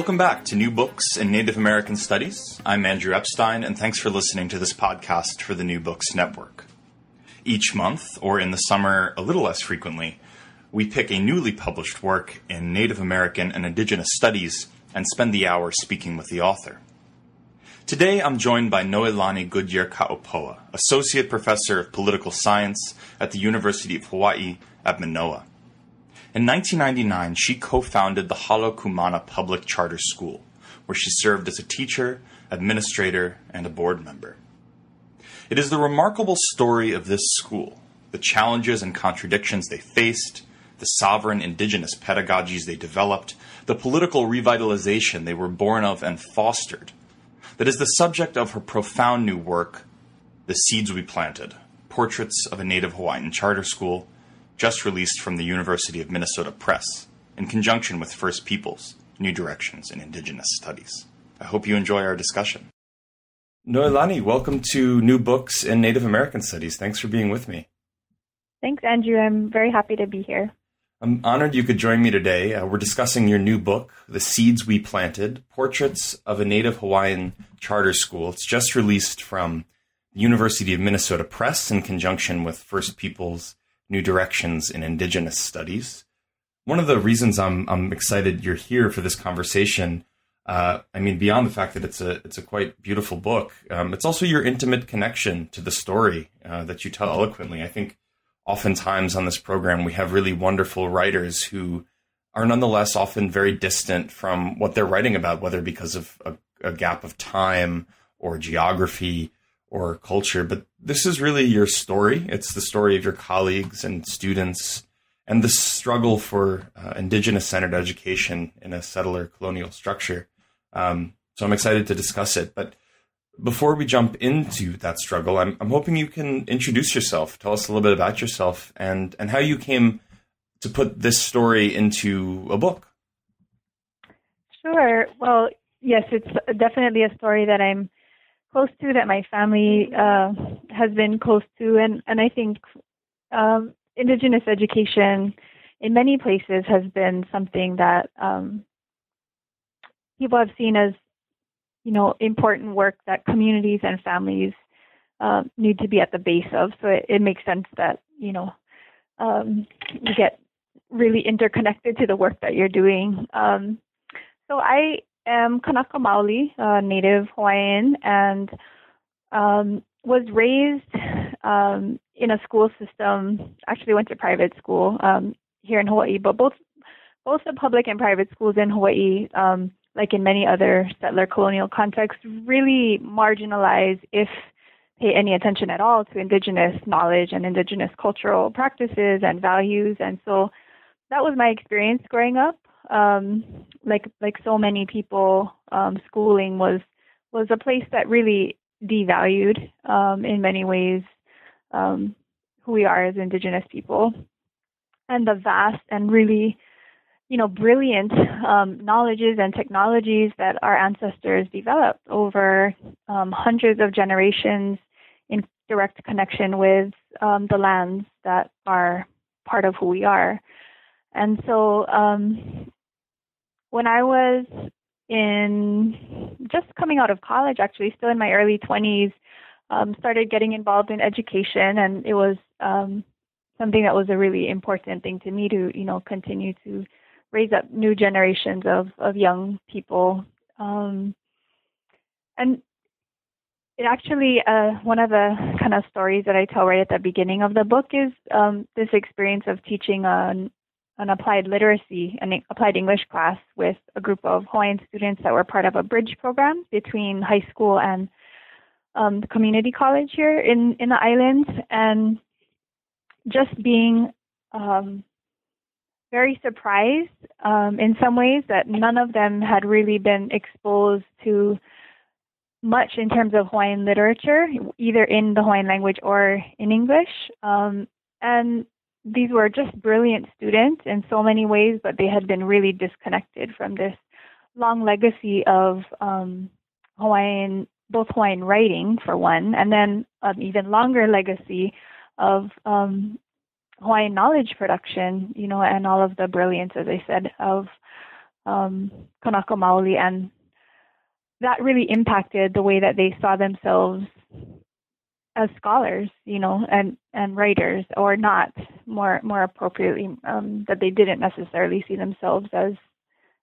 Welcome back to New Books in Native American Studies. I'm Andrew Epstein, and thanks for listening to this podcast for the New Books Network. Each month, or in the summer a little less frequently, we pick a newly published work in Native American and Indigenous studies and spend the hour speaking with the author. Today I'm joined by Noelani Goodyear Ka'ōpua, Associate Professor of Political Science at the University of Hawaii at Manoa. In 1999, she co-founded the Hālau Kū Mana Public Charter School, where she served as a teacher, administrator, and a board member. It is the remarkable story of this school, the challenges and contradictions they faced, the sovereign indigenous pedagogies they developed, the political revitalization they were born of and fostered, that is the subject of her profound new work, The Seeds We Planted Portraits of a Native Hawaiian Charter School, just released from the University of Minnesota Press, in conjunction with First Peoples New Directions in Indigenous Studies. I hope you enjoy our discussion. Noelani, welcome to New Books in Native American Studies. Thanks for being with me. Thanks, Andrew. I'm very happy to be here. I'm honored you could join me today. Uh, we're discussing your new book, The Seeds We Planted Portraits of a Native Hawaiian Charter School. It's just released from the University of Minnesota Press in conjunction with First Peoples New Directions in Indigenous Studies. One of the reasons I'm I'm excited you're here for this conversation, uh, I mean, beyond the fact that it's a it's a quite beautiful book, um, it's also your intimate connection to the story uh, that you tell eloquently. I think oftentimes on this program we have really wonderful writers who are nonetheless often very distant from what they're writing about, whether because of a, a gap of time or geography or culture, but this is really your story. It's the story of your colleagues and students and the struggle for uh, indigenous centered education in a settler colonial structure. Um, so I'm excited to discuss it. But before we jump into that struggle, I'm, I'm hoping you can introduce yourself, tell us a little bit about yourself, and, and how you came to put this story into a book. Sure. Well, yes, it's definitely a story that I'm close to, that my family uh, has been close to, and and I think um, Indigenous education in many places has been something that um, people have seen as you know important work that communities and families uh, need to be at the base of. So it, it makes sense that you know um, you get really interconnected to the work that you're doing. Um, so I am Kanaka Maoli, a native Hawaiian, and um, was raised um, in a school system. Actually, went to private school um, here in Hawaii, but both both the public and private schools in Hawaii, um, like in many other settler colonial contexts, really marginalize, if pay any attention at all, to indigenous knowledge and indigenous cultural practices and values. And so that was my experience growing up um, like like so many people, um, schooling was was a place that really devalued um, in many ways um, who we are as Indigenous people, and the vast and really, you know, brilliant um, knowledges and technologies that our ancestors developed over um, hundreds of generations in direct connection with um, the lands that are part of who we are. And so, um, when I was in just coming out of college, actually, still in my early 20s, um, started getting involved in education, and it was um, something that was a really important thing to me to, you know, continue to raise up new generations of of young people. Um, and it actually, uh, one of the kind of stories that I tell right at the beginning of the book is um, this experience of teaching an an applied literacy, an applied English class with a group of Hawaiian students that were part of a bridge program between high school and um, the community college here in, in the islands. And just being um, very surprised um, in some ways that none of them had really been exposed to much in terms of Hawaiian literature, either in the Hawaiian language or in English. Um, and these were just brilliant students in so many ways, but they had been really disconnected from this long legacy of um, Hawaiian, both Hawaiian writing for one, and then an even longer legacy of um, Hawaiian knowledge production, you know, and all of the brilliance, as I said, of um, Kanaka Maoli, and that really impacted the way that they saw themselves as scholars, you know, and and writers, or not more more appropriately, um, that they didn't necessarily see themselves as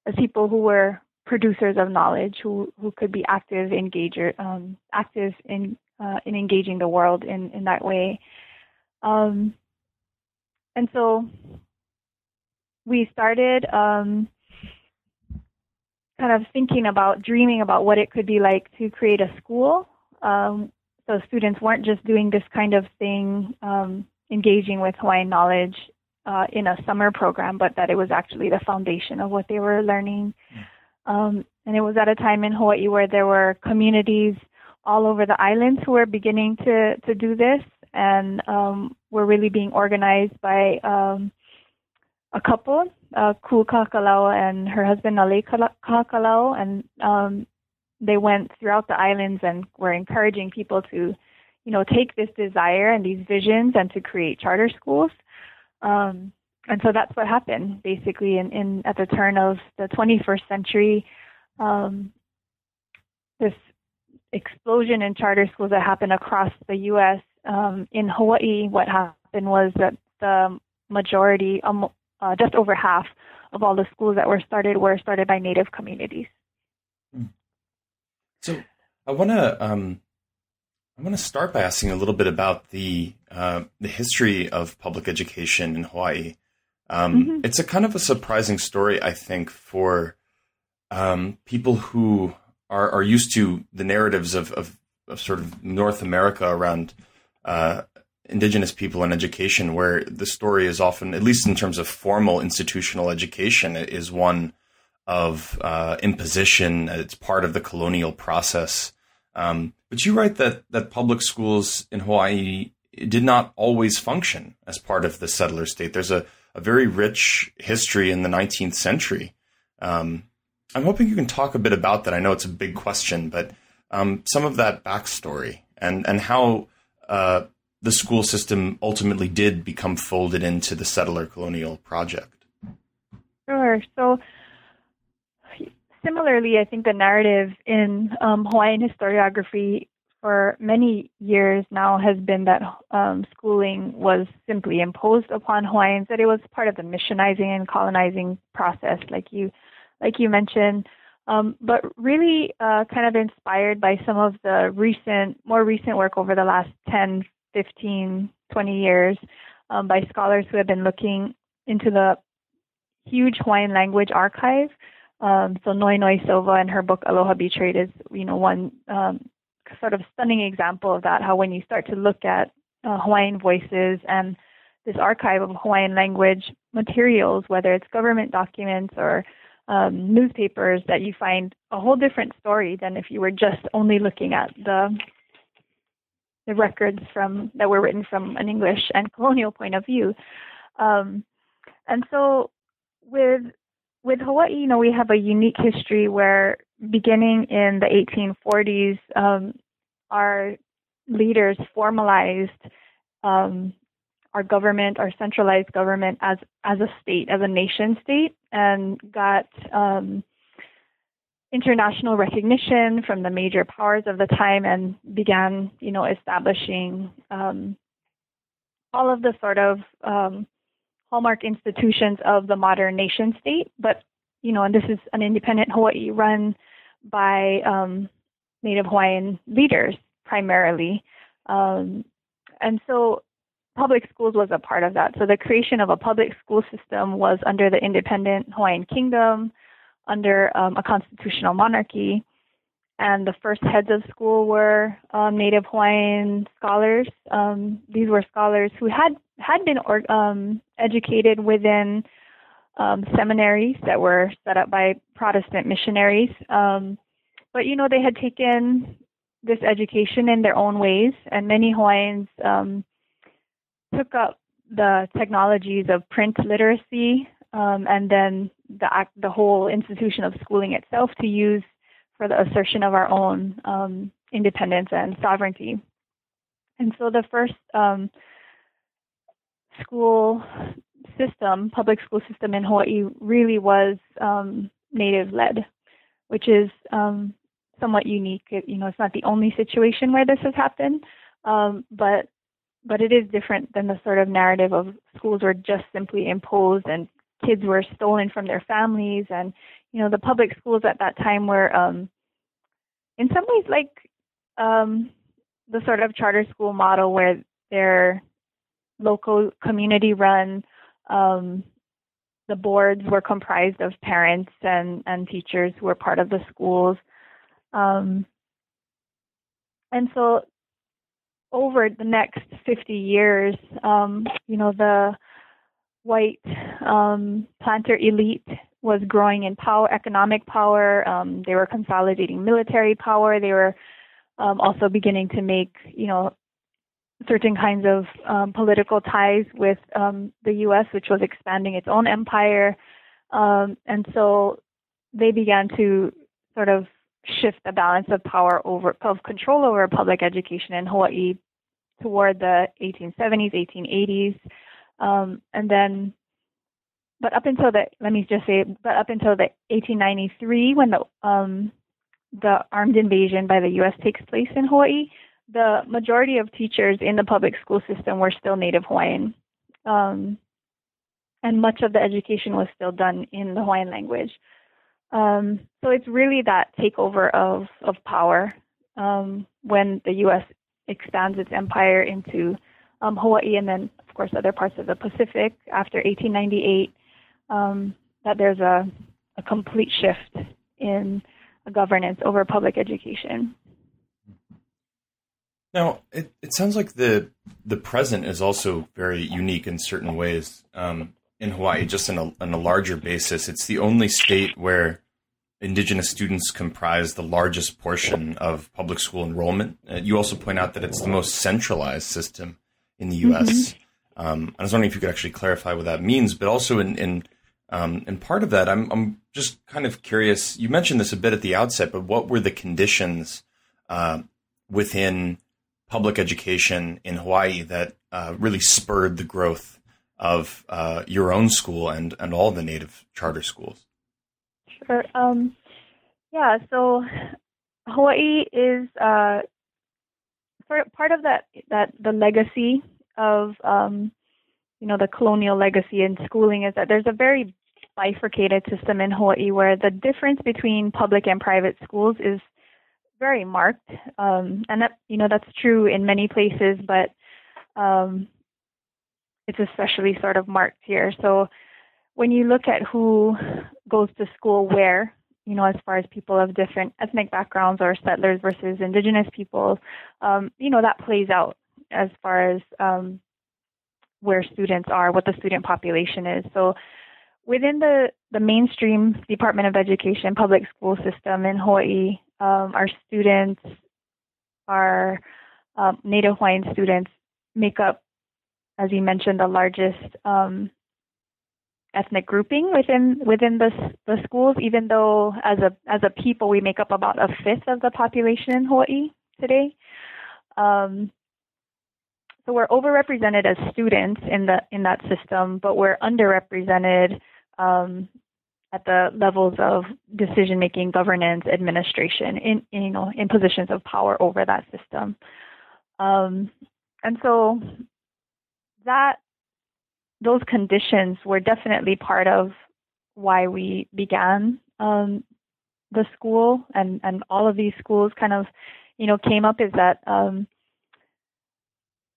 as people who were producers of knowledge, who who could be active engager, um, active in uh, in engaging the world in in that way, um, and so we started um, kind of thinking about dreaming about what it could be like to create a school um, so students weren't just doing this kind of thing, um, engaging with Hawaiian knowledge uh, in a summer program, but that it was actually the foundation of what they were learning. Um, and it was at a time in Hawaii where there were communities all over the islands who were beginning to to do this, and um, were really being organized by um, a couple, uh, Kū Kahakalau and her husband Nālei Kahakalau, and um, they went throughout the islands and were encouraging people to, you know, take this desire and these visions and to create charter schools. Um, and so that's what happened basically in, in at the turn of the 21st century. Um, this explosion in charter schools that happened across the U.S. Um, in Hawaii, what happened was that the majority, um, uh, just over half of all the schools that were started were started by Native communities. So I want to um, I want to start by asking a little bit about the uh, the history of public education in Hawaii. Um, mm-hmm. It's a kind of a surprising story, I think, for um, people who are, are used to the narratives of, of, of sort of North America around uh, indigenous people and education, where the story is often, at least in terms of formal institutional education, is one of uh, imposition. It's part of the colonial process. Um, but you write that that public schools in Hawaii did not always function as part of the settler state. There's a, a very rich history in the 19th century. Um, I'm hoping you can talk a bit about that. I know it's a big question, but um, some of that backstory and and how uh, the school system ultimately did become folded into the settler colonial project. Sure. So similarly, I think the narrative in um, Hawaiian historiography for many years now has been that um, schooling was simply imposed upon Hawaiians, that it was part of the missionizing and colonizing process, like you, like you mentioned. Um, but really, uh, kind of inspired by some of the recent, more recent work over the last 10, 15, 20 years um, by scholars who have been looking into the huge Hawaiian language archive um, so Noenoe Silva and her book Aloha Betrayed is, you know, one um, sort of stunning example of that. How when you start to look at uh, Hawaiian voices and this archive of Hawaiian language materials, whether it's government documents or um, newspapers, that you find a whole different story than if you were just only looking at the the records from that were written from an English and colonial point of view. Um, and so with with Hawaii, you know, we have a unique history where beginning in the 1840s, um, our leaders formalized um, our government, our centralized government, as as a state, as a nation state, and got um, international recognition from the major powers of the time, and began, you know, establishing um, all of the sort of um, hallmark institutions of the modern nation state. But you know, and this is an independent Hawaii run by um, Native Hawaiian leaders primarily. Um, and so public schools was a part of that. So the creation of a public school system was under the independent Hawaiian kingdom, under um, a constitutional monarchy. And the first heads of school were um, Native Hawaiian scholars. Um, these were scholars who had had been or, um, educated within um, seminaries that were set up by Protestant missionaries. Um, but you know, they had taken this education in their own ways, and many Hawaiians um, took up the technologies of print literacy and then the the whole institution of schooling itself to use for the assertion of our own um, independence and sovereignty. And so the first um, school system, public school system in Hawaii, really was um, native led, which is um, somewhat unique. It, you know, it's not the only situation where this has happened, um, but but it is different than the sort of narrative of schools were just simply imposed and kids were stolen from their families and you know the public schools at that time were um in some ways like um the sort of charter school model where they're local community run um the boards were comprised of parents and and teachers who were part of the schools. Um and so over the next 50 years, um, you know, the white um, planter elite was growing in power, economic power. Um, they were consolidating military power. They were um, also beginning to make, you know, certain kinds of um, political ties with um, the U.S., which was expanding its own empire. Um, and so they began to sort of shift the balance of power over of control over public education in Hawaii toward the 1870s, 1880s, um, and then, but up until the let me just say, but up until the 1893 when the um, the armed invasion by the U.S. takes place in Hawaii, the majority of teachers in the public school system were still Native Hawaiian. Um, and much of the education was still done in the Hawaiian language. Um, so it's really that takeover of of power um, when the U.S. expands its empire into um, Hawaii and then, of course, other parts of the Pacific after 1898. Um, that there's a, a complete shift in governance over public education. Now, it, it sounds like the the present is also very unique in certain ways. Um, in Hawaii, just on a, on a larger basis, it's the only state where indigenous students comprise the largest portion of public school enrollment. Uh, you also point out that it's the most centralized system in the U.S. Mm-hmm. Um, I was wondering if you could actually clarify what that means, but also in in, um, in part of that, I'm I'm just kind of curious. You mentioned this a bit at the outset, but what were the conditions uh, within public education in Hawaii that uh, really spurred the growth of uh, your own school and and all the native charter schools? Sure. Um, yeah. So Hawaii is uh, part of that that the legacy of um, you know the colonial legacy in schooling is that there's a very bifurcated system in Hawaii where the difference between public and private schools is very marked, um, and that you know that's true in many places, but um, it's especially sort of marked here. So when you look at who goes to school where, you know, as far as people of different ethnic backgrounds or settlers versus indigenous people, um, you know, that plays out as far as um, where students are, what the student population is. So within the, the mainstream Department of Education public school system in Hawaii, um, our students are um, Native Hawaiian students make up, as you mentioned, the largest um, ethnic grouping within within the the schools. Even though as a as a people we make up about a fifth of the population in Hawaii today. Um, so we're overrepresented as students in the in that system, but we're underrepresented um, at the levels of decision making, governance, administration, in, in, you know in positions of power over that system. Um, and so that those conditions were definitely part of why we began um, the school and, and all of these schools kind of, you know, came up is that, um,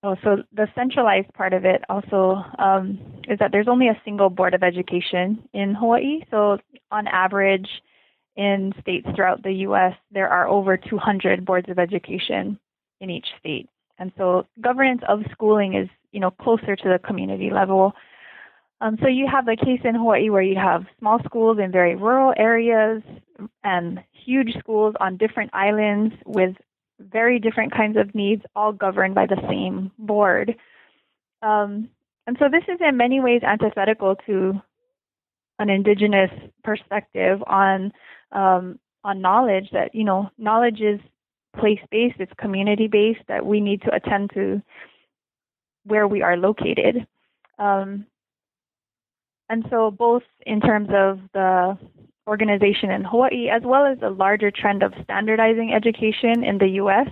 oh, so the centralized part of it also um, is that there's only a single board of education in Hawaii. So on average, in states throughout the U.S., there are over 200 boards of education in each state. And so governance of schooling is, you know, closer to the community level. Um, so you have the case in Hawaii where you have small schools in very rural areas and huge schools on different islands with very different kinds of needs, all governed by the same board. Um, and so this is in many ways antithetical to an indigenous perspective on um, on knowledge that you know knowledge is place based, it's community based, that we need to attend to where we are located. Um, and so, both in terms of the organization in Hawaii as well as the larger trend of standardizing education in the US,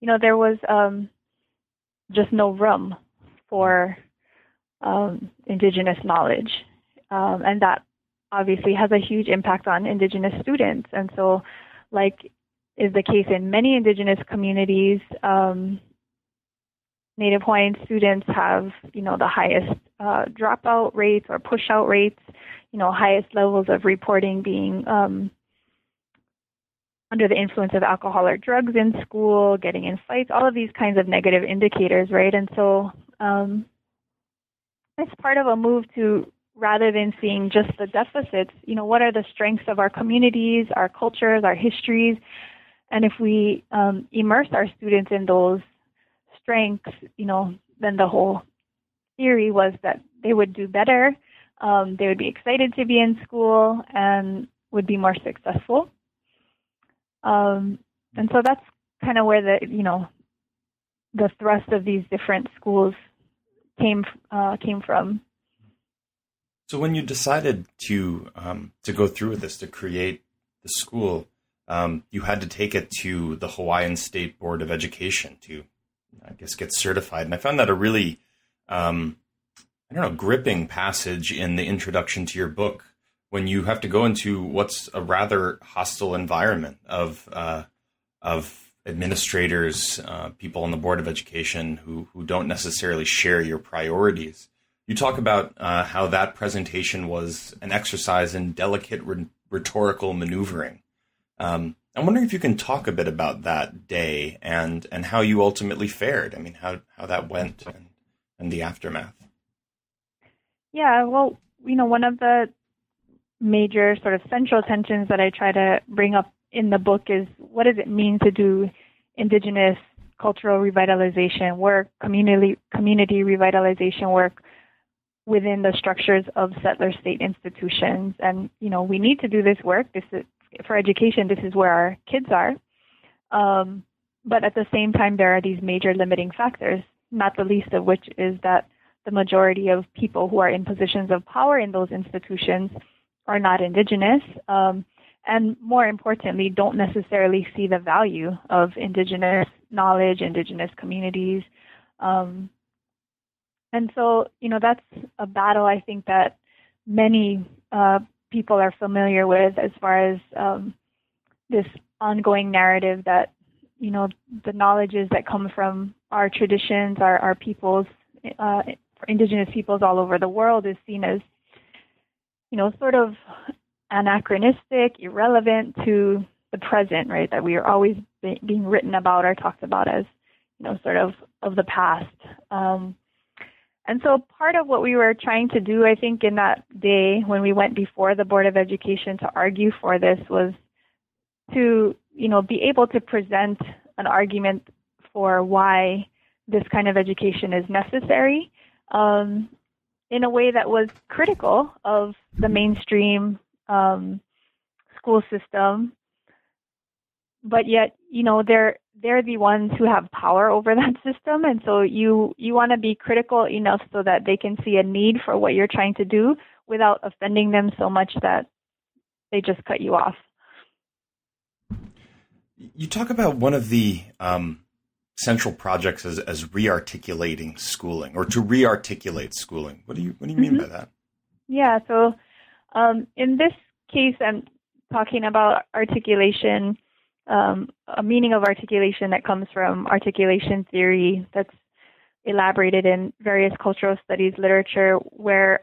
you know, there was um, just no room for um, indigenous knowledge. Um, and that obviously has a huge impact on indigenous students. And so, like is the case in many indigenous communities. Um, Native Hawaiian students have, you know, the highest uh, dropout rates or push-out rates, you know, highest levels of reporting being um, under the influence of alcohol or drugs in school, getting in fights, all of these kinds of negative indicators, right? And so um, it's part of a move to rather than seeing just the deficits, you know, what are the strengths of our communities, our cultures, our histories, and if we um, immerse our students in those strengths, you know, then the whole theory was that they would do better, um, they would be excited to be in school, and would be more successful. Um, and so that's kind of where the you know the thrust of these different schools came uh, came from. So when you decided to um, to go through with this to create the school, um, you had to take it to the Hawaiian State Board of Education to, I guess, get certified. And I found that a really, um, I don't know, gripping passage in the introduction to your book when you have to go into what's a rather hostile environment of uh, of administrators, uh, people on the Board of Education who who don't necessarily share your priorities. You talk about uh, how that presentation was an exercise in delicate rhetorical maneuvering um, I'm wondering if you can talk a bit about that day and and how you ultimately fared. I mean, how how that went and, and the aftermath. Yeah, well, you know, one of the major sort of central tensions that I try to bring up in the book is what does it mean to do indigenous cultural revitalization work, community community revitalization work within the structures of settler state institutions. And you know, we need to do this work. This is for education, this is where our kids are. Um, but at the same time, there are these major limiting factors, not the least of which is that the majority of people who are in positions of power in those institutions are not indigenous. Um, and more importantly, don't necessarily see the value of indigenous knowledge, indigenous communities. Um, and so, you know, that's a battle I think that many uh, people are familiar with as far as um, this ongoing narrative that you know the knowledges that come from our traditions, our our peoples, uh, indigenous peoples all over the world is seen as you know sort of anachronistic, irrelevant to the present, right? That we are always be- being written about or talked about as you know sort of of the past. Um, and so part of what we were trying to do, I think, in that day when we went before the Board of Education to argue for this was to, you know, be able to present an argument for why this kind of education is necessary um, in a way that was critical of the mainstream um, school system. But yet, you know, they're they're the ones who have power over that system, and so you you want to be critical enough so that they can see a need for what you're trying to do without offending them so much that they just cut you off. You talk about one of the um, central projects as, as rearticulating schooling or to rearticulate schooling. What do you what do you mean mm-hmm. by that? Yeah, so um, in this case, I'm talking about articulation, um, a meaning of articulation that comes from articulation theory that's elaborated in various cultural studies literature, where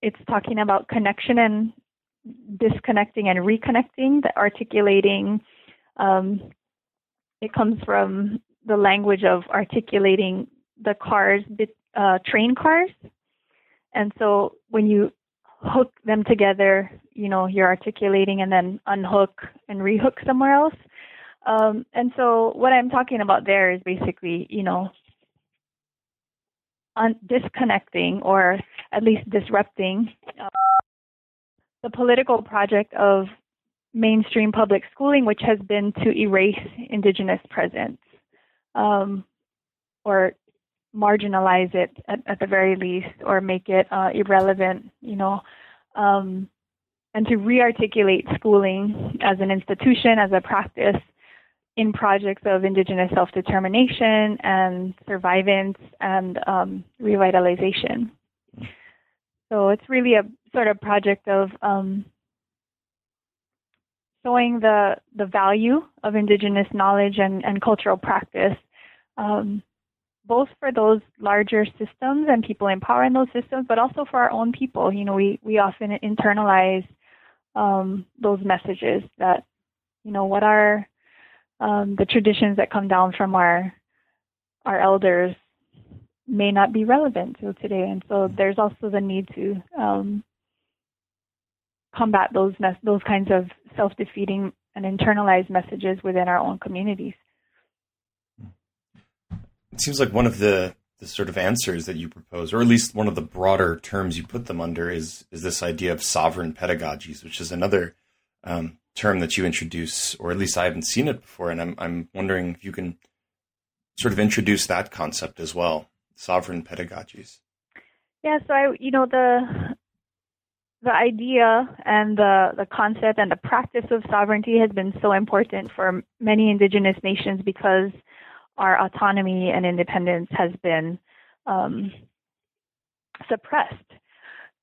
it's talking about connection and disconnecting and reconnecting, the articulating um, it comes from the language of articulating the cars, uh, train cars. And so when you hook them together, you know, you're articulating and then unhook and rehook somewhere else. Um, and so what I'm talking about there is basically, you know, un- disconnecting or at least disrupting uh, the political project of mainstream public schooling, which has been to erase Indigenous presence um, or marginalize it at, at, the very least, or make it uh, irrelevant, you know, um, and to rearticulate schooling as an institution, as a practice in projects of Indigenous self determination and survivance and um, revitalization. So it's really a sort of project of um, showing the, the value of Indigenous knowledge and, and cultural practice, um, both for those larger systems and people in power in those systems, but also for our own people. You know, we, we often internalize um, those messages that, you know, what are um, the traditions that come down from our our elders may not be relevant to today, and so there's also the need to um, combat those mes- those kinds of self-defeating and internalized messages within our own communities. It seems like one of the the sort of answers that you propose, or at least one of the broader terms you put them under, is is this idea of sovereign pedagogies, which is another um, term that you introduce, or at least I haven't seen it before, and I'm I'm wondering if you can sort of introduce that concept as well, sovereign pedagogies. Yeah, so I, you know, the the idea and the, the concept and the practice of sovereignty has been so important for many indigenous nations because our autonomy and independence has been um, suppressed.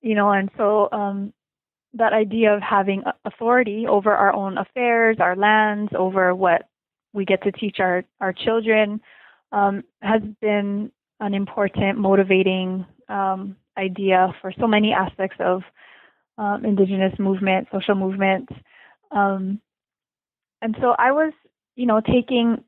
You know, and so um, that idea of having authority over our own affairs, our lands, over what we get to teach our, our children um, has been an important motivating um, idea for so many aspects of um, indigenous movement, social movements. Um, and so I was, you know, taking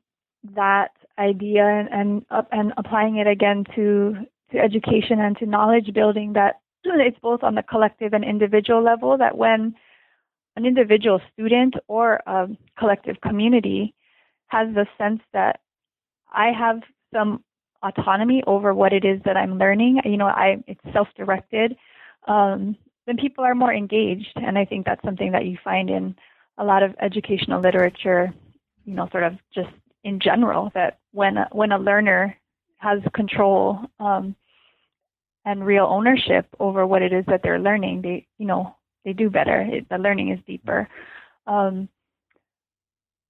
that idea and and, uh, and applying it again to to education and to knowledge building. That it's both on the collective and individual level. That when an individual student or a collective community has the sense that I have some autonomy over what it is that I'm learning. You know, I it's self-directed. Um, then people are more engaged. And I think that's something that you find in a lot of educational literature, you know, sort of just in general, that when a, when a learner has control um, and real ownership over what it is that they're learning, they, you know, they do better. It, the learning is deeper. Um,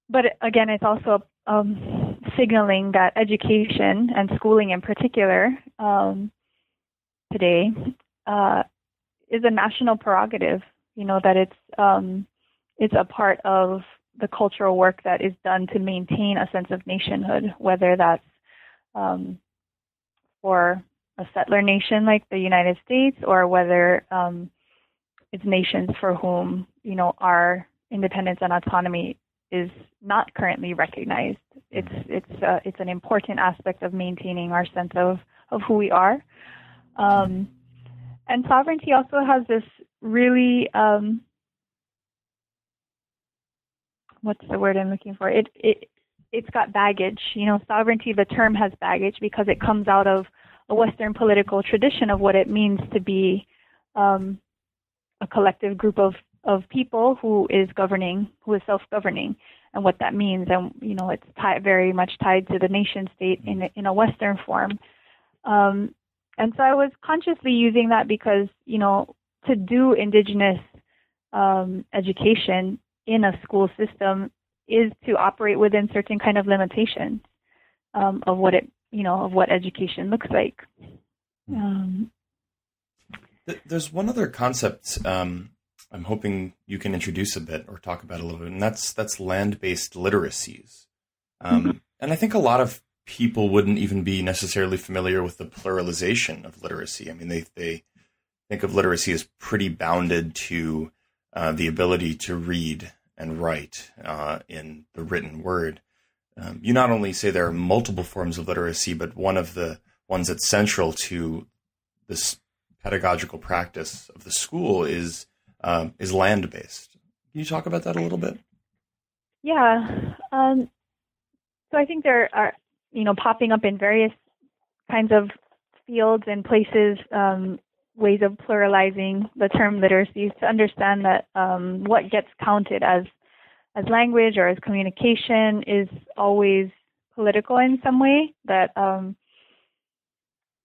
but again, it's also um, signaling that education and schooling in particular um, today uh, is a national prerogative. You know that it's um, it's a part of the cultural work that is done to maintain a sense of nationhood, whether that's um, for a settler nation like the United States, or whether um, it's nations for whom you know our independence and autonomy is not currently recognized. It's it's uh, it's an important aspect of maintaining our sense of of who we are. Um, and sovereignty also has this really um, what's the word I'm looking for? It it it's got baggage. You know, sovereignty, the term has baggage because it comes out of a Western political tradition of what it means to be um, a collective group of, of people who is governing, who is self-governing, and what that means. And you know, it's very much tied to the nation state in in a Western form. Um, and so I was consciously using that because you know to do indigenous um, education in a school system is to operate within certain kind of limitations um, of what it you know of what education looks like. Um, There's one other concept um, I'm hoping you can introduce a bit or talk about a little bit, and that's that's land-based literacies. Um, mm-hmm. And I think a lot of people wouldn't even be necessarily familiar with the pluralization of literacy. I mean, they they think of literacy as pretty bounded to uh, the ability to read and write uh, in the written word. Um, you not only say there are multiple forms of literacy, but one of the ones that's central to this pedagogical practice of the school is um, is land based. Can you talk about that a little bit? Yeah. Um, so I think there are, you know, popping up in various kinds of fields and places um, ways of pluralizing the term literacy to understand that um, what gets counted as as language or as communication is always political in some way. That um,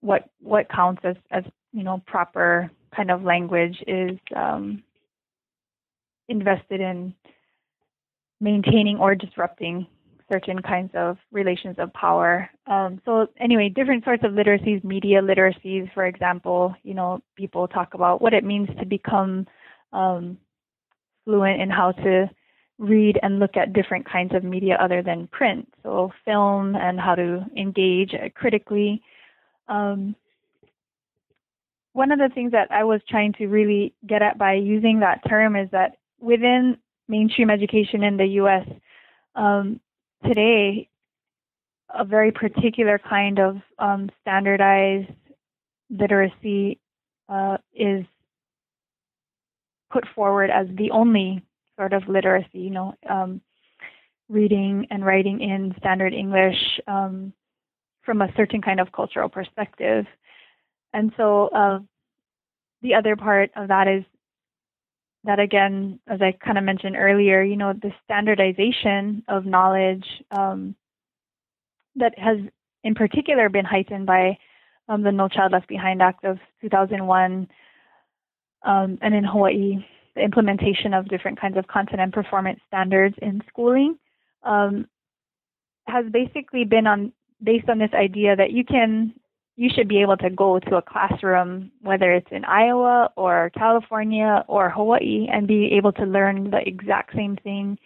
what what counts as as you know proper kind of language is um, invested in maintaining or disrupting certain kinds of relations of power. Um, so anyway, different sorts of literacies, media literacies, for example, you know, people talk about what it means to become um, fluent in how to read and look at different kinds of media other than print. So film and how to engage critically. Um, one of the things that I was trying to really get at by using that term is that within mainstream education in the U.S., um, today a very particular kind of um, standardized literacy uh, is put forward as the only sort of literacy, you know, um, reading and writing in standard English um, from a certain kind of cultural perspective. And so uh, the other part of that is that again, as I kind of mentioned earlier, you know, the standardization of knowledge um, that has in particular been heightened by um, the No Child Left Behind Act of 2001, um, and in Hawaii, the implementation of different kinds of content and performance standards in schooling um, has basically been on based on this idea that you can you should be able to go to a classroom, whether it's in Iowa or California or Hawaii, and be able to learn the exact same thing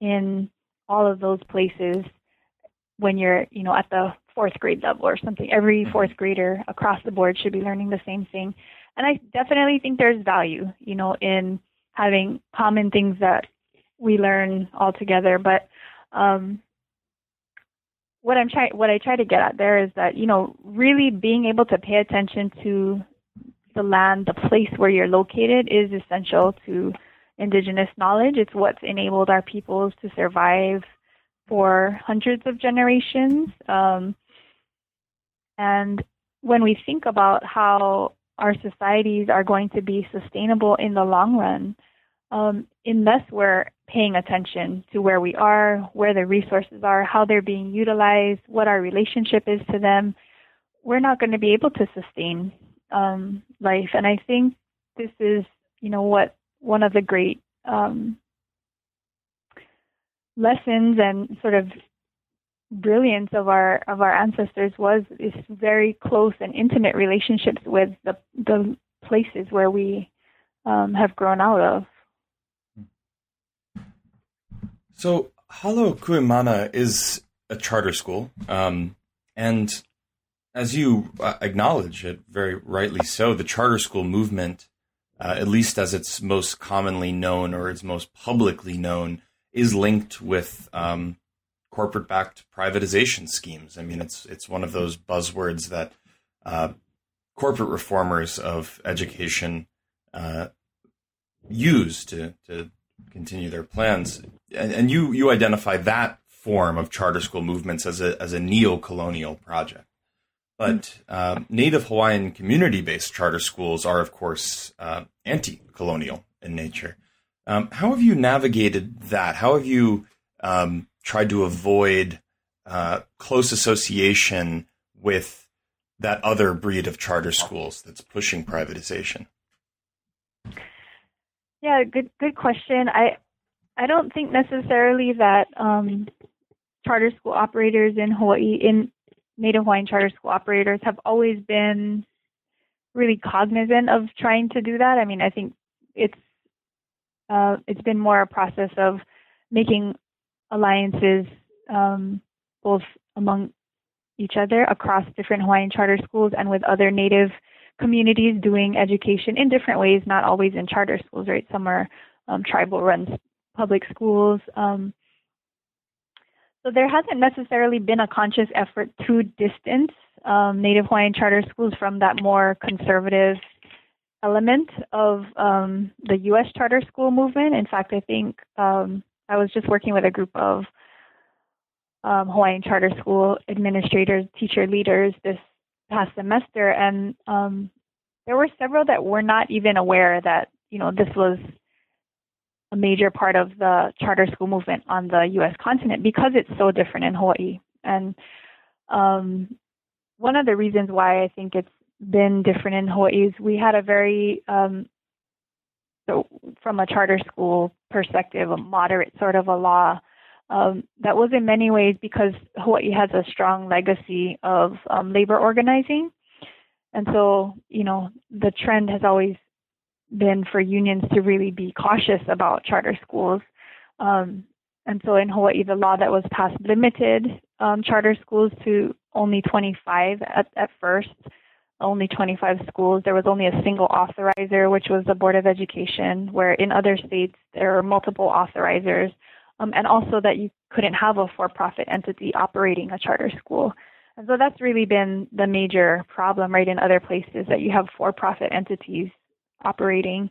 in all of those places when you're, you know, at the fourth grade level or something. Every mm-hmm. fourth grader across the board should be learning the same thing. And I definitely think there's value, you know, in having common things that we learn all together. But um, what I'm trying, what I try to get at there is that you know, really being able to pay attention to the land, the place where you're located, is essential to indigenous knowledge. It's what's enabled our peoples to survive for hundreds of generations. Um, and when we think about how our societies are going to be sustainable in the long run, um, unless we're paying attention to where we are, where the resources are, how they're being utilized, what our relationship is to them, we're not going to be able to sustain um, life. And I think this is, you know, what one of the great um, lessons and sort of brilliance of our of our ancestors was is very close and intimate relationships with the the places where we um, have grown out of. So Hālau Kū Mana is a charter school, um, and as you uh, acknowledge it very rightly so, the charter school movement, uh, at least as it's most commonly known or it's most publicly known, is linked with um, corporate-backed privatization schemes. I mean, it's it's one of those buzzwords that uh, corporate reformers of education uh, use to to continue their plans and, and you you identify that form of charter school movements as a as a neo-colonial project. But uh, Native Hawaiian community-based charter schools are, of course, uh, anti-colonial in nature. Um, how have you navigated that? How have you um, tried to avoid uh, close association with that other breed of charter schools that's pushing privatization? Yeah, good good question. I I don't think necessarily that um, charter school operators in Hawaii, in Native Hawaiian charter school operators, have always been really cognizant of trying to do that. I mean, I think it's uh, it's been more a process of making alliances um, both among each other across different Hawaiian charter schools and with other Native communities doing education in different ways, not always in charter schools, right? Some are um, tribal run public schools. Um, so there hasn't necessarily been a conscious effort to distance um, Native Hawaiian charter schools from that more conservative element of um, the U.S. charter school movement. In fact, I think um, I was just working with a group of um, Hawaiian charter school administrators, teacher leaders this past semester, and um, there were several that were not even aware that you know this was a major part of the charter school movement on the U.S. continent because it's so different in Hawaii. And um, one of the reasons why I think it's been different in Hawaii is we had a very um, so from a charter school perspective, a moderate sort of a law um, that was in many ways because Hawaii has a strong legacy of um, labor organizing. And so, you know, the trend has always been for unions to really be cautious about charter schools. Um, and so in Hawaii, the law that was passed limited um, charter schools to only 25 at, at first, only 25 schools. There was only a single authorizer, which was the Board of Education, where in other states there are multiple authorizers um, and also that you couldn't have a for-profit entity operating a charter school. And so that's really been the major problem, right, in other places that you have for-profit entities operating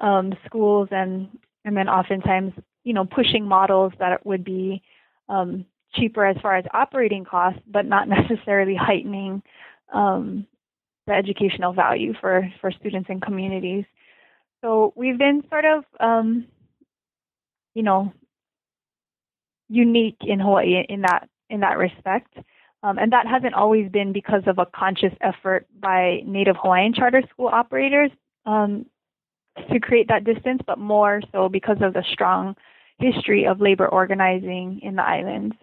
um, schools and and then oftentimes, you know, pushing models that would be um, cheaper as far as operating costs, but not necessarily heightening um, the educational value for for students and communities. So we've been sort of, um, you know, unique in Hawaii in that in that respect. Um, and that hasn't always been because of a conscious effort by Native Hawaiian charter school operators um, to create that distance, but more so because of the strong history of labor organizing in the islands,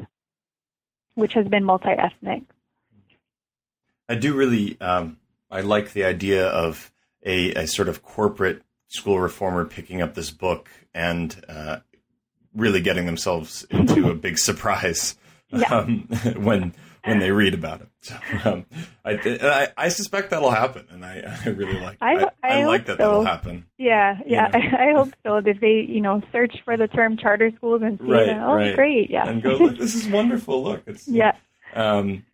which has been multi ethnic. I do really, um, I like the idea of a, a, sort of corporate school reformer picking up this book and uh, really getting themselves into a big surprise yeah. um, when when they read about it. So, um, I, I, I suspect that'll happen, and I, I really like I, I, I like that so. that'll happen. Yeah, yeah, I, hope so. That they you know search for the term charter schools and see right, that, oh right. great, yeah, and go like this is wonderful. Look, it's yeah. Um,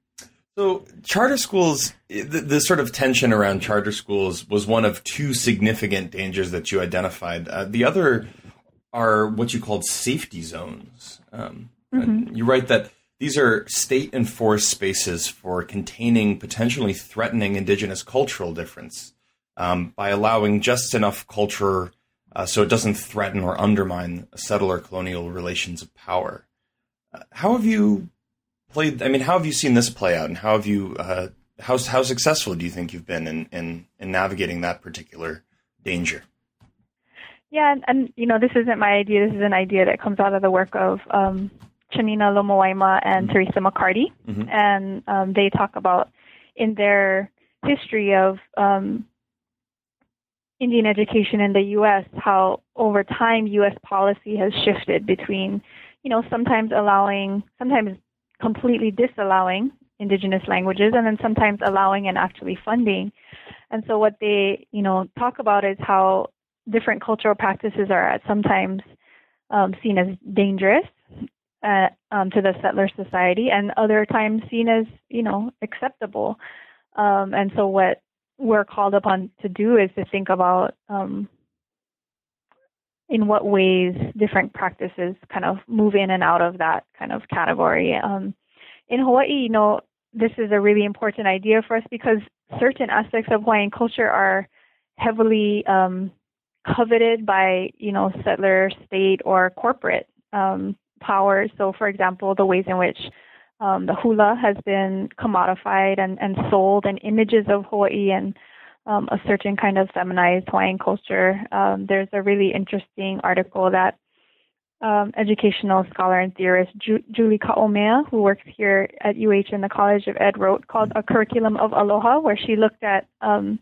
so charter schools, the, the, sort of tension around charter schools was one of two significant dangers that you identified. Uh, the other are what you called safety zones. Um, mm-hmm. You write that these are state enforced spaces for containing potentially threatening indigenous cultural difference um, by allowing just enough culture uh, so it doesn't threaten or undermine settler colonial relations of power. Uh, how have you played? I mean, how have you seen this play out, and how have you? Uh, how how successful do you think you've been in, in in navigating that particular danger? Yeah, and, and, you know, this isn't my idea. This is an idea that comes out of the work of um, Tsianina Lomawaima and mm-hmm. Teresa McCarty, mm-hmm. and um, they talk about in their history of um, Indian education in the U.S. how over time U.S. policy has shifted between, you know, sometimes allowing, sometimes completely disallowing indigenous languages, and then sometimes allowing and actually funding. And so what they, you know, talk about is how different cultural practices are at sometimes um, seen as dangerous uh, um, to the settler society, and other times seen as you know acceptable. Um, and so, what we're called upon to do is to think about um, in what ways different practices kind of move in and out of that kind of category. Um, in Hawaii, you know, this is a really important idea for us because certain aspects of Hawaiian culture are heavily um, coveted by, you know, settler, state, or corporate um, powers. So, for example, the ways in which um, the hula has been commodified and, and sold, and images of Hawaii and um, a certain kind of feminized Hawaiian culture. Um, there's a really interesting article that um, educational scholar and theorist Ju- Julie Ka'omea, who works here at UH in the College of Ed, wrote called A Curriculum of Aloha, where she looked at um,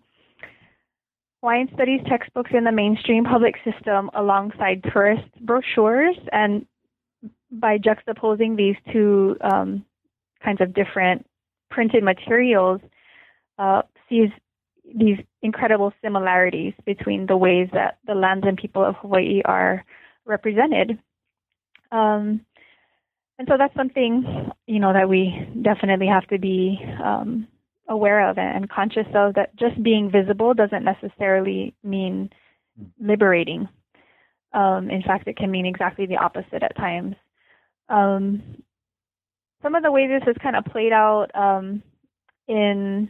Hawaiian studies textbooks in the mainstream public system alongside tourist brochures, and by juxtaposing these two um, kinds of different printed materials, uh, sees these incredible similarities between the ways that the lands and people of Hawaii are represented. Um, and so that's something, you know, that we definitely have to be um, aware of and conscious of that just being visible doesn't necessarily mean liberating. Um, in fact, it can mean exactly the opposite at times. Um, some of the ways this has kind of played out um, in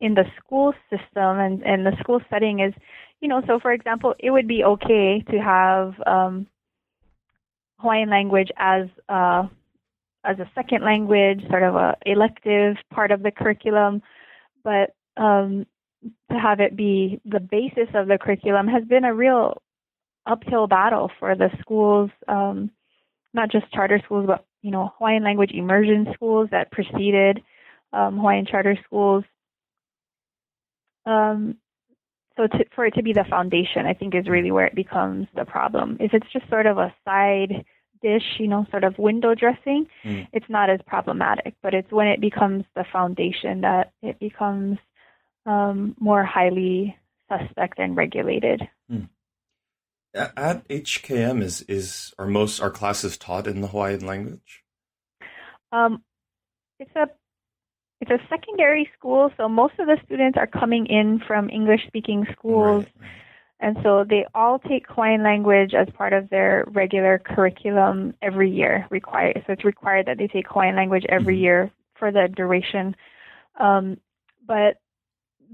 in the school system and, and the school setting is, you know, so for example, it would be okay to have um, Hawaiian language as uh, as a second language, sort of a elective part of the curriculum, but um, to have it be the basis of the curriculum has been a real uphill battle for the schools, um, not just charter schools, but you know Hawaiian language immersion schools that preceded um, Hawaiian charter schools. Um, so to, for it to be the foundation, I think is really where it becomes the problem. If it's just sort of a side dish, you know, sort of window dressing, mm. it's not as problematic. But it's when it becomes the foundation that it becomes um, more highly suspect and regulated. Mm. At HKM, is is are most our classes taught in the Hawaiian language? Um, it's a it's a secondary school, so most of the students are coming in from English speaking schools. Right. And so they all take Hawaiian language as part of their regular curriculum every year. Required, so it's required that they take Hawaiian language every mm-hmm. year for the duration. Um, but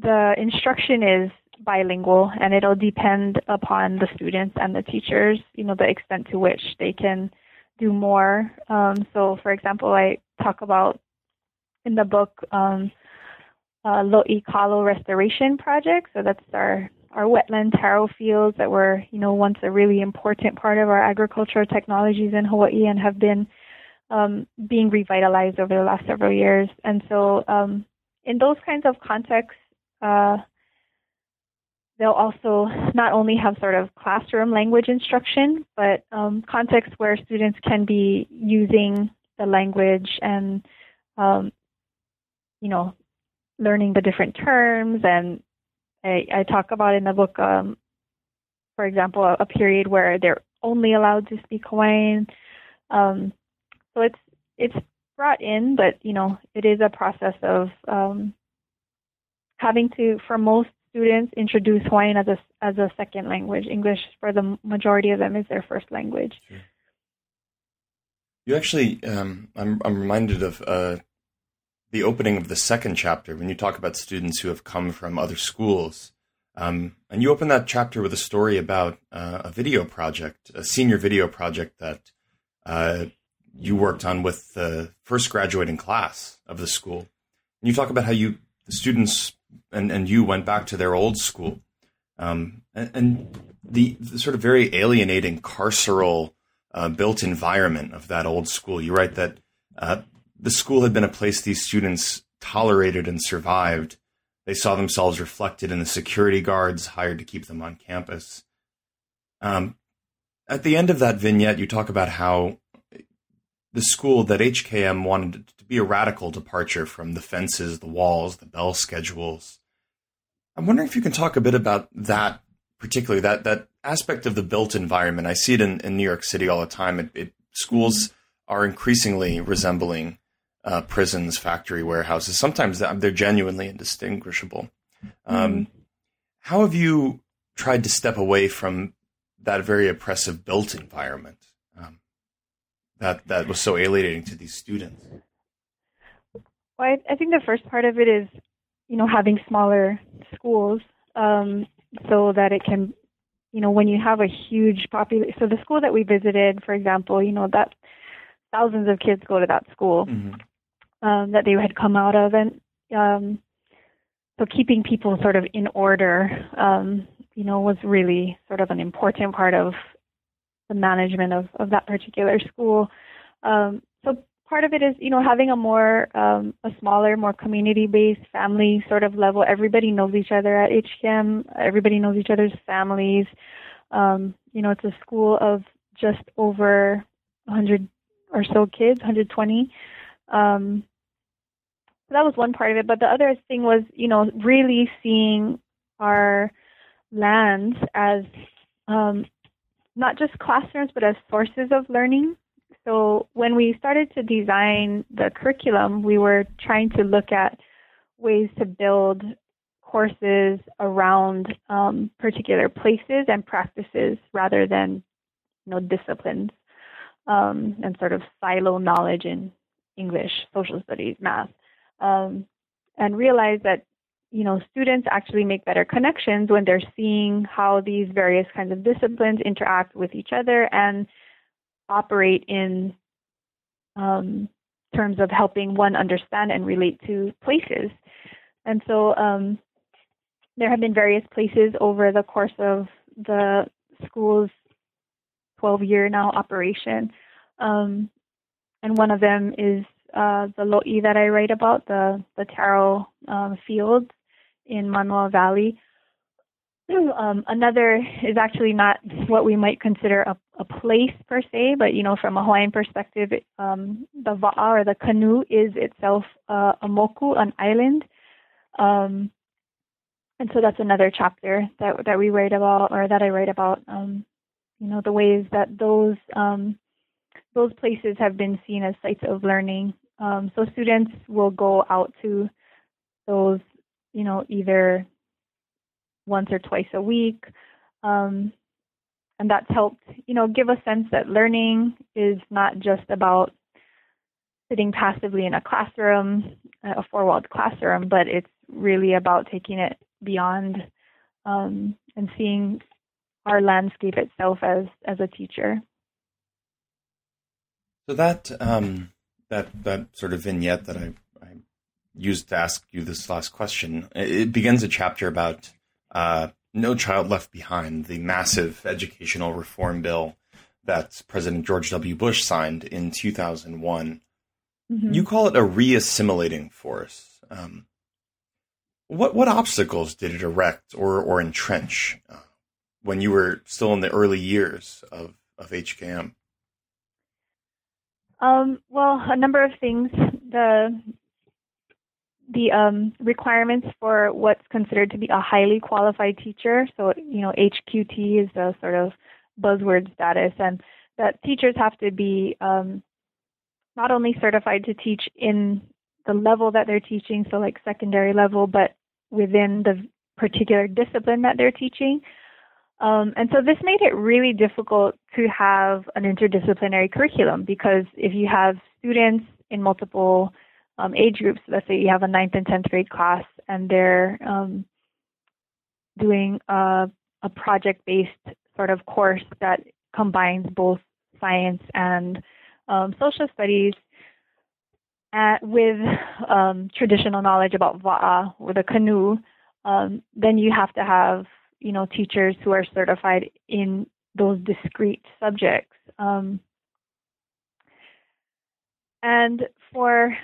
the instruction is bilingual, and it'll depend upon the students and the teachers. You know, the extent to which they can do more. Um, so, for example, I talk about in the book um, uh, Lo'i Kalo Restoration Project. So that's our our wetland taro fields that were, you know, once a really important part of our agricultural technologies in Hawaii and have been um, being revitalized over the last several years. And so, um, in those kinds of contexts, uh, they'll also not only have sort of classroom language instruction, but um, contexts where students can be using the language and um, you know, learning the different terms. And I, I talk about in the book, um, for example, a, a, period where they're only allowed to speak Hawaiian. Um, so it's it's brought in, but you know, it is a process of um, having to, for most students, introduce Hawaiian as a as a second language. English, for the majority of them, is their first language. Sure. You actually, um, I'm I'm reminded of uh, the opening of the second chapter when you talk about students who have come from other schools. Um, and you open that chapter with a story about uh, a video project, a senior video project that uh, you worked on with the first graduating class of the school. And you talk about how you, the students and, and you went back to their old school. Um, and, and the, the, sort of very alienating carceral uh, built environment of that old school. You write that uh, the school had been a place these students tolerated and survived. They saw themselves reflected in the security guards hired to keep them on campus. Um, at the end of that vignette, you talk about how the school that HKM wanted to be a radical departure from the fences, the walls, the bell schedules. I'm wondering if you can talk a bit about that, particularly that that aspect of the built environment. I see it in, in New York City all the time. It, it, schools are increasingly resembling uh, prisons, factory warehouses. Sometimes they're genuinely indistinguishable. Um, mm. How have you tried to step away from that very oppressive built environment um, that that was so alienating to these students? Well, I, I think the first part of it is, you know, having smaller schools um, so that it can, you know, when you have a huge population. So the school that we visited, for example, you know, that thousands of kids go to that school mm-hmm. Um, that they had come out of, and um, so keeping people sort of in order, um, you know, was really sort of an important part of the management of, of that particular school. Um, so part of it is, you know, having a more, um, a smaller, more community-based family sort of level. Everybody knows each other at HKM. Everybody knows each other's families. Um, you know, it's a school of just over 100 or so kids, 120. Um, so that was one part of it. But the other thing was, you know, really seeing our lands as um, not just classrooms, but as sources of learning. So when we started to design the curriculum, we were trying to look at ways to build courses around um, particular places and practices rather than you know disciplines um, and sort of silo knowledge in English, social studies, math, um, and realize that you know students actually make better connections when they're seeing how these various kinds of disciplines interact with each other and operate in um, terms of helping one understand and relate to places. And so um, there have been various places over the course of the school's 12 year now operation. Um, and one of them is uh, the lo'i that I write about, the, the taro um, fields in Mānoa Valley. Um, another is actually not what we might consider a, a, place per se, but you know, from a Hawaiian perspective, um, the va'a or the canoe is itself uh, a moku, an island. Um, and so that's another chapter that that we write about, or that I write about. Um, you know, the ways that those um, those places have been seen as sites of learning. Um, so students will go out to those, you know, either once or twice a week. Um, and that's helped, you know, give a sense that learning is not just about sitting passively in a classroom, a four-walled classroom, but it's really about taking it beyond um, and seeing our landscape itself as as a teacher. So that um, that that sort of vignette that I, I, used to ask you this last question, it begins a chapter about uh, No Child Left Behind, the massive educational reform bill that President George W. Bush signed in 2001. Mm-hmm. You call it a re-assimilating force. Um, what what obstacles did it erect or or entrench uh, when you were still in the early years of of HKM? Um, well, a number of things. The the um, requirements for what's considered to be a highly qualified teacher. So, you know, HQT is the sort of buzzword status, and that teachers have to be um, not only certified to teach in the level that they're teaching, so like secondary level, but within the particular discipline that they're teaching. Um, and so this made it really difficult to have an interdisciplinary curriculum because if you have students in multiple um, age groups, let's say you have a ninth and tenth grade class, and they're um, doing a, a project-based sort of course that combines both science and um, social studies at, with um, traditional knowledge about va'a or the canoe, um, then you have to have you know teachers who are certified in those discrete subjects. Um, and for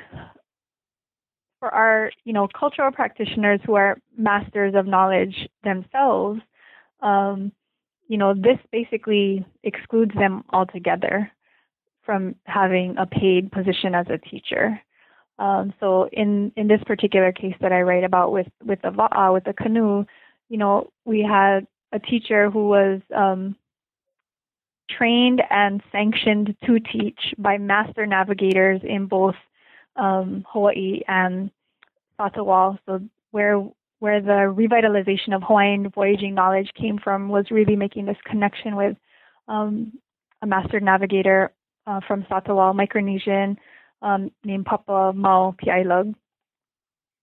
for our you know cultural practitioners who are masters of knowledge themselves, um, you know this basically excludes them altogether from having a paid position as a teacher. Um, so in in this particular case that I write about with with the uh, with the canoe, you know, we had a teacher who was um, trained and sanctioned to teach by master navigators in both um, Hawaii and Satawal, so where where the revitalization of Hawaiian voyaging knowledge came from was really making this connection with um, a master navigator uh, from Satawal, Micronesian, um, named Papa Mau Piailug.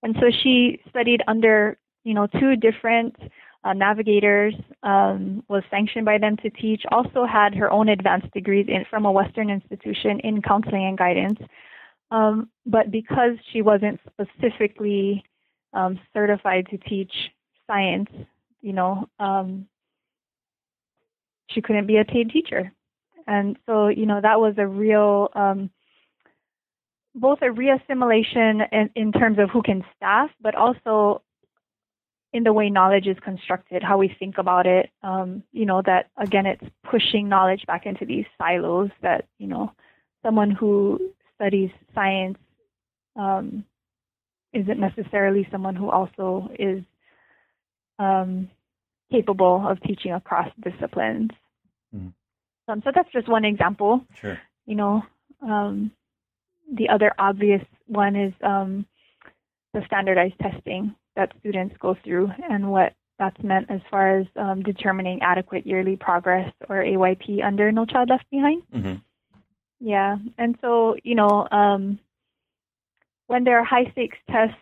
And so she studied under, you know, two different uh, navigators, um, was sanctioned by them to teach, also had her own advanced degrees in, from a Western institution in counseling and guidance. Um, but because she wasn't specifically um, certified to teach science, you know, um, she couldn't be a paid teacher. And so, you know, that was a real, um, both a reassimilation in, in terms of who can staff, but also in the way knowledge is constructed, how we think about it. Um, you know, that again, it's pushing knowledge back into these silos that, you know, someone who studies science um, isn't necessarily someone who also is um, capable of teaching across disciplines. Mm. Um, so that's just one example. Sure. You know, um, the other obvious one is um, the standardized testing that students go through and what that's meant as far as um, determining adequate yearly progress or AYP under No Child Left Behind. Mm-hmm. Yeah, and so you know, um, when there are high stakes tests,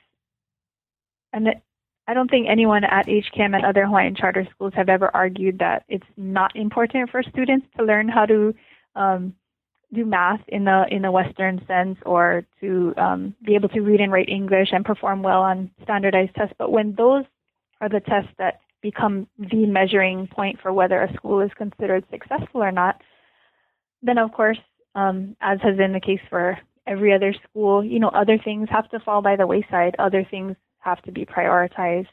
and it, I don't think anyone at HKM and other Hawaiian charter schools have ever argued that it's not important for students to learn how to um, do math in the in the Western sense, or to um, be able to read and write English and perform well on standardized tests. But when those are the tests that become the measuring point for whether a school is considered successful or not, then of course, um, as has been the case for every other school, you know, other things have to fall by the wayside. Other things have to be prioritized,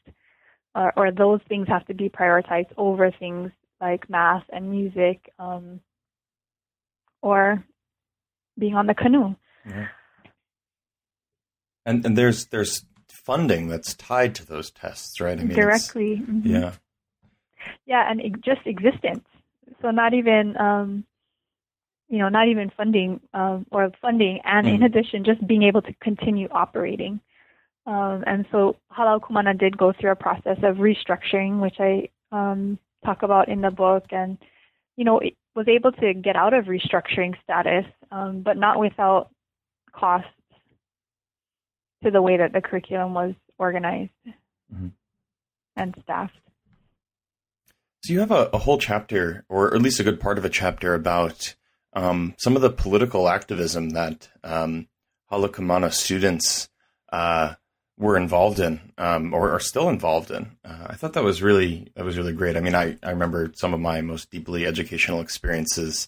or, or those things have to be prioritized over things like math and music, um, or being on the canoe. Yeah. And and there's there's funding that's tied to those tests, right? I mean, directly. Mm-hmm. Yeah. Yeah, and it, just existence. So not even um, you know, not even funding um, or funding, and mm. in addition, just being able to continue operating. Um, and so Hālau Kū Mana did go through a process of restructuring, which I um, talk about in the book, and you know, it was able to get out of restructuring status, um, but not without costs to the way that the curriculum was organized mm-hmm. and staffed. So you have a, a, whole chapter, or at least a good part of a chapter, about um, some of the political activism that um, Hālau Kū Mana students uh, were involved in um, or are still involved in. Uh, I thought that was really that was really great. I mean, I, I remember some of my most deeply educational experiences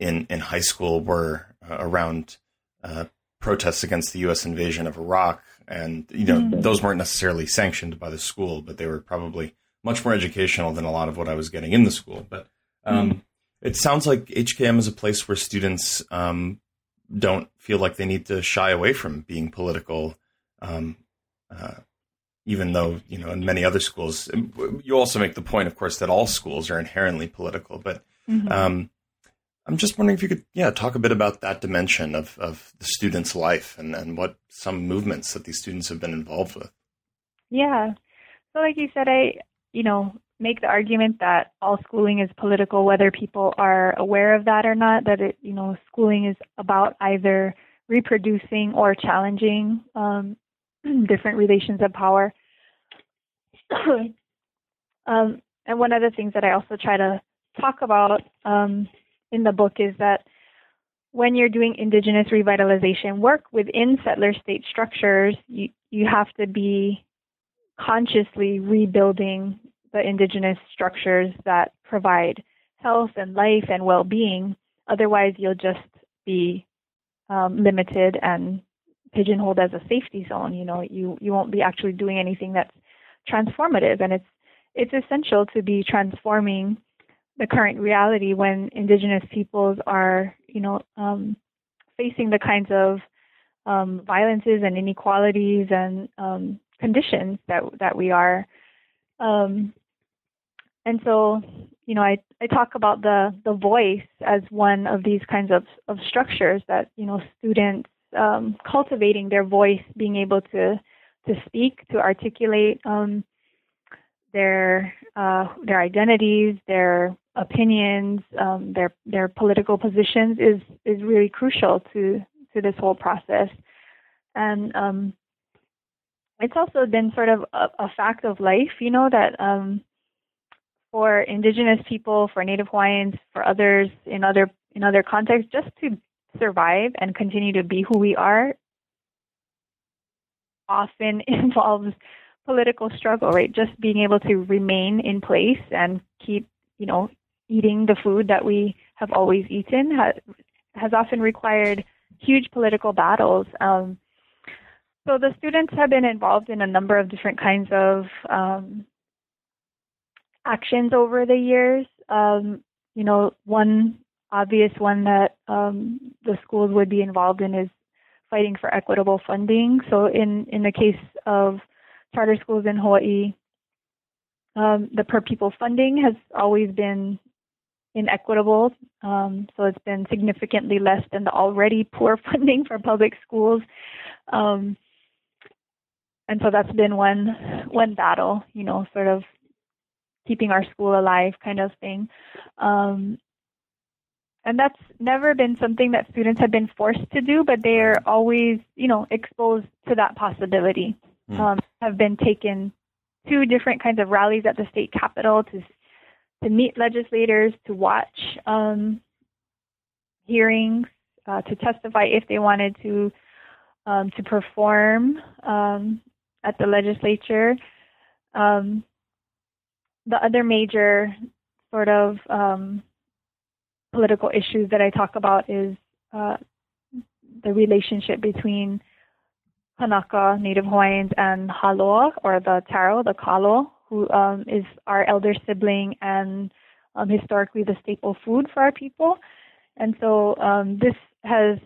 in in high school were uh, around uh, protests against the U.S. invasion of Iraq, and you know mm-hmm. those weren't necessarily sanctioned by the school, but they were probably much more educational than a lot of what I was getting in the school. But um, mm-hmm. it sounds like HKM is a place where students um, don't feel like they need to shy away from being political um, uh, even though you know in many other schools, you also make the point, of course, that all schools are inherently political. But mm-hmm. um, I'm just wondering if you could, yeah, talk a bit about that dimension of of the student's life and and what some movements that these students have been involved with. Yeah, so like you said, I you know make the argument that all schooling is political, whether people are aware of that or not. That it you know schooling is about either reproducing or challenging um, different relations of power. um, and one of the things that I also try to talk about um, in the book is that when you're doing indigenous revitalization work within settler state structures, you, you have to be consciously rebuilding the indigenous structures that provide health and life and well being. Otherwise, you'll just be um, limited and pigeonholed as a safety zone. You know, you you won't be actually doing anything that's transformative, and it's it's essential to be transforming the current reality when indigenous peoples are, you know, um, facing the kinds of um, violences and inequalities and um, conditions that that we are. Um, and so, you know, I, I talk about the, the voice as one of these kinds of, of structures that, you know, students um, cultivating their voice, being able to to speak, to articulate um, their uh, their identities, their opinions, um, their their political positions is is really crucial to to this whole process, and um, it's also been sort of a, a, fact of life, you know, that um, for Indigenous people, for Native Hawaiians, for others in other in other contexts, just to survive and continue to be who we are, often involves political struggle, right? Just being able to remain in place and keep, you know, eating the food that we have always eaten has, has often required huge political battles. Um, so the students have been involved in a number of different kinds of um, actions over the years. Um, you know, one obvious one that um, the schools would be involved in is fighting for equitable funding. So in in the case of charter schools in Hawaii, um, the per pupil funding has always been inequitable. Um, so it's been significantly less than the already poor funding for public schools. Um, and so that's been one one battle, you know, sort of keeping our school alive kind of thing. Um, and that's never been something that students have been forced to do, but they're always, you know, exposed to that possibility mm. um, have been taken to different kinds of rallies at the state capitol to to meet legislators, to watch um, hearings, uh, to testify if they wanted to, um, to perform um, at the legislature. Um, the other major sort of um, political issues that I talk about is uh, the relationship between Kanaka Native Hawaiians and Haloa, or the Taro, the Kalo, who um, is our elder sibling and um, historically the staple food for our people. And so um, this has,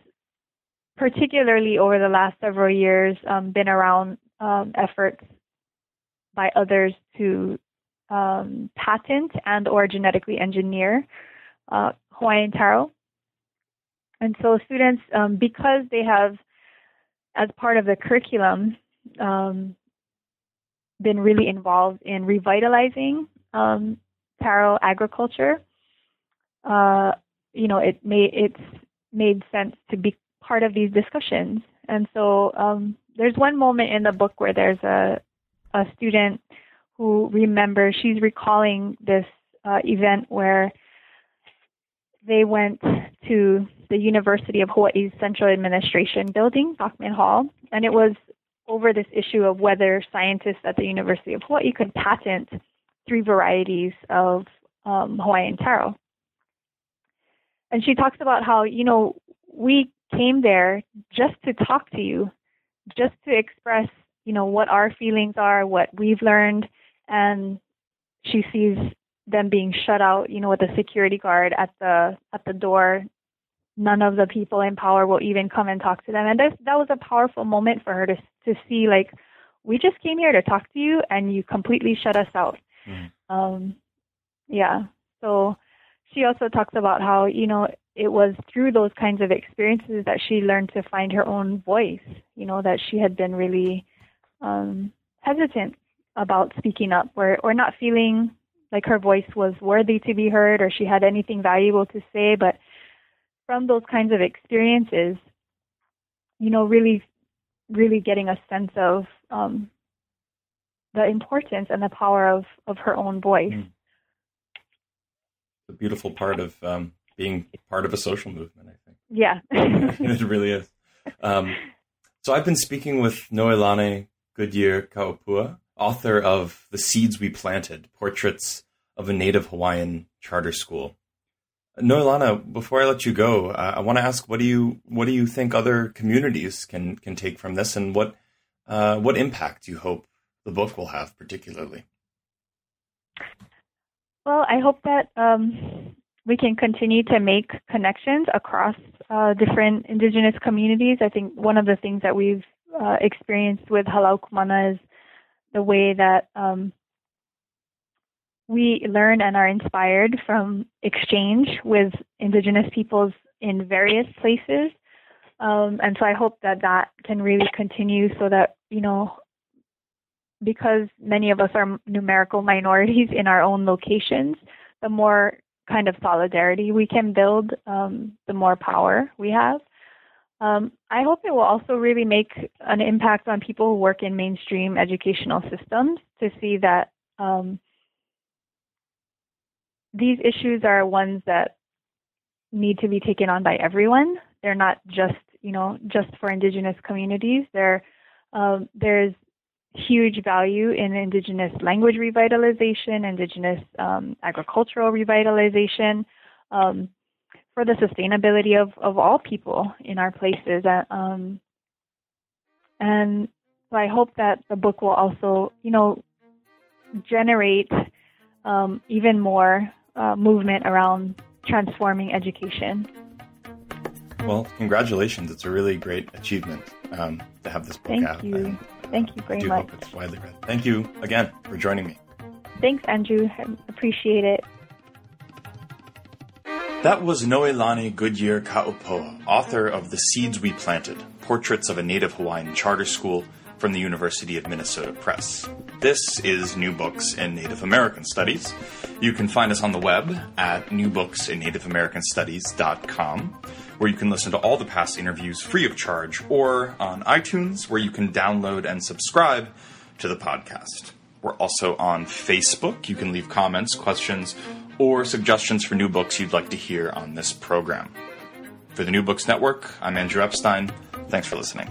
particularly over the last several years, um, been around um, efforts by others to um, patent and or genetically engineer uh, Hawaiian taro. And so students, because they have as part of the curriculum, um, been really involved in revitalizing um, taro agriculture. Uh, you know, it made it's made sense to be part of these discussions. And so um, there's one moment in the book where there's a a student who remembers she's recalling this uh, event where they went to the University of Hawaii's Central Administration Building, Bachman Hall, and it was over this issue of whether scientists at the University of Hawaii could patent three varieties of um, Hawaiian taro. And she talks about how, you know, we came there just to talk to you, just to express, you know, what our feelings are, what we've learned, and she sees them being shut out, you know, with a security guard at the at the door. None of the people in power will even come and talk to them, and that that was a powerful moment for her to to see like we just came here to talk to you, and you completely shut us out. Mm. Um, yeah. So she also talks about how you know it was through those kinds of experiences that she learned to find her own voice. You know that she had been really um, hesitant about speaking up, or or not feeling like her voice was worthy to be heard or she had anything valuable to say. But from those kinds of experiences, you know, really, really getting a sense of um, the importance and the power of, of her own voice. Mm. The beautiful part of um, being part of a social movement, I think. Yeah. it really is. Um, so I've been speaking with Noelani Goodyear Ka'ōpua, author of The Seeds We Planted Portraits of a Native Hawaiian Charter School. Noelani, before I let you go, uh, I want to ask what do you what do you think other communities can can take from this, and what uh, what impact do you hope the book will have, particularly? Well, I hope that um, we can continue to make connections across uh, different Indigenous communities. I think one of the things that we've uh, experienced with Hālau Kū Mana is the way that um, we learn and are inspired from exchange with Indigenous peoples in various places. Um, and so I hope that that can really continue so that, you know, because many of us are numerical minorities in our own locations, the more kind of solidarity we can build, um, the more power we have. Um, I hope it will also really make an impact on people who work in mainstream educational systems to see that um, these issues are ones that need to be taken on by everyone. They're not just, you know, just for indigenous communities. There, um, there's huge value in indigenous language revitalization, indigenous um, agricultural revitalization, um, for the sustainability of, of all people in our places. Uh, um, and so I hope that the book will also, you know, generate um, even more uh, movement around transforming education. Well, congratulations. It's a really great achievement um, to have this book out. Thank out. you. and, Thank you very I do much. hope it's widely read. Thank you again for joining me. Thanks, Andrew. I appreciate it. That was Noelani Goodyear Ka'ōpua, author of The Seeds We Planted Portraits of a Native Hawaiian Charter School from the University of Minnesota Press. This is New Books in Native American Studies. You can find us on the web at newbooksinNativeAmericanStudies.com, where you can listen to all the past interviews free of charge, or on iTunes, where you can download and subscribe to the podcast. We're also on Facebook. You can leave comments, questions, or suggestions for new books you'd like to hear on this program. For the New Books Network, I'm Andrew Epstein. Thanks for listening.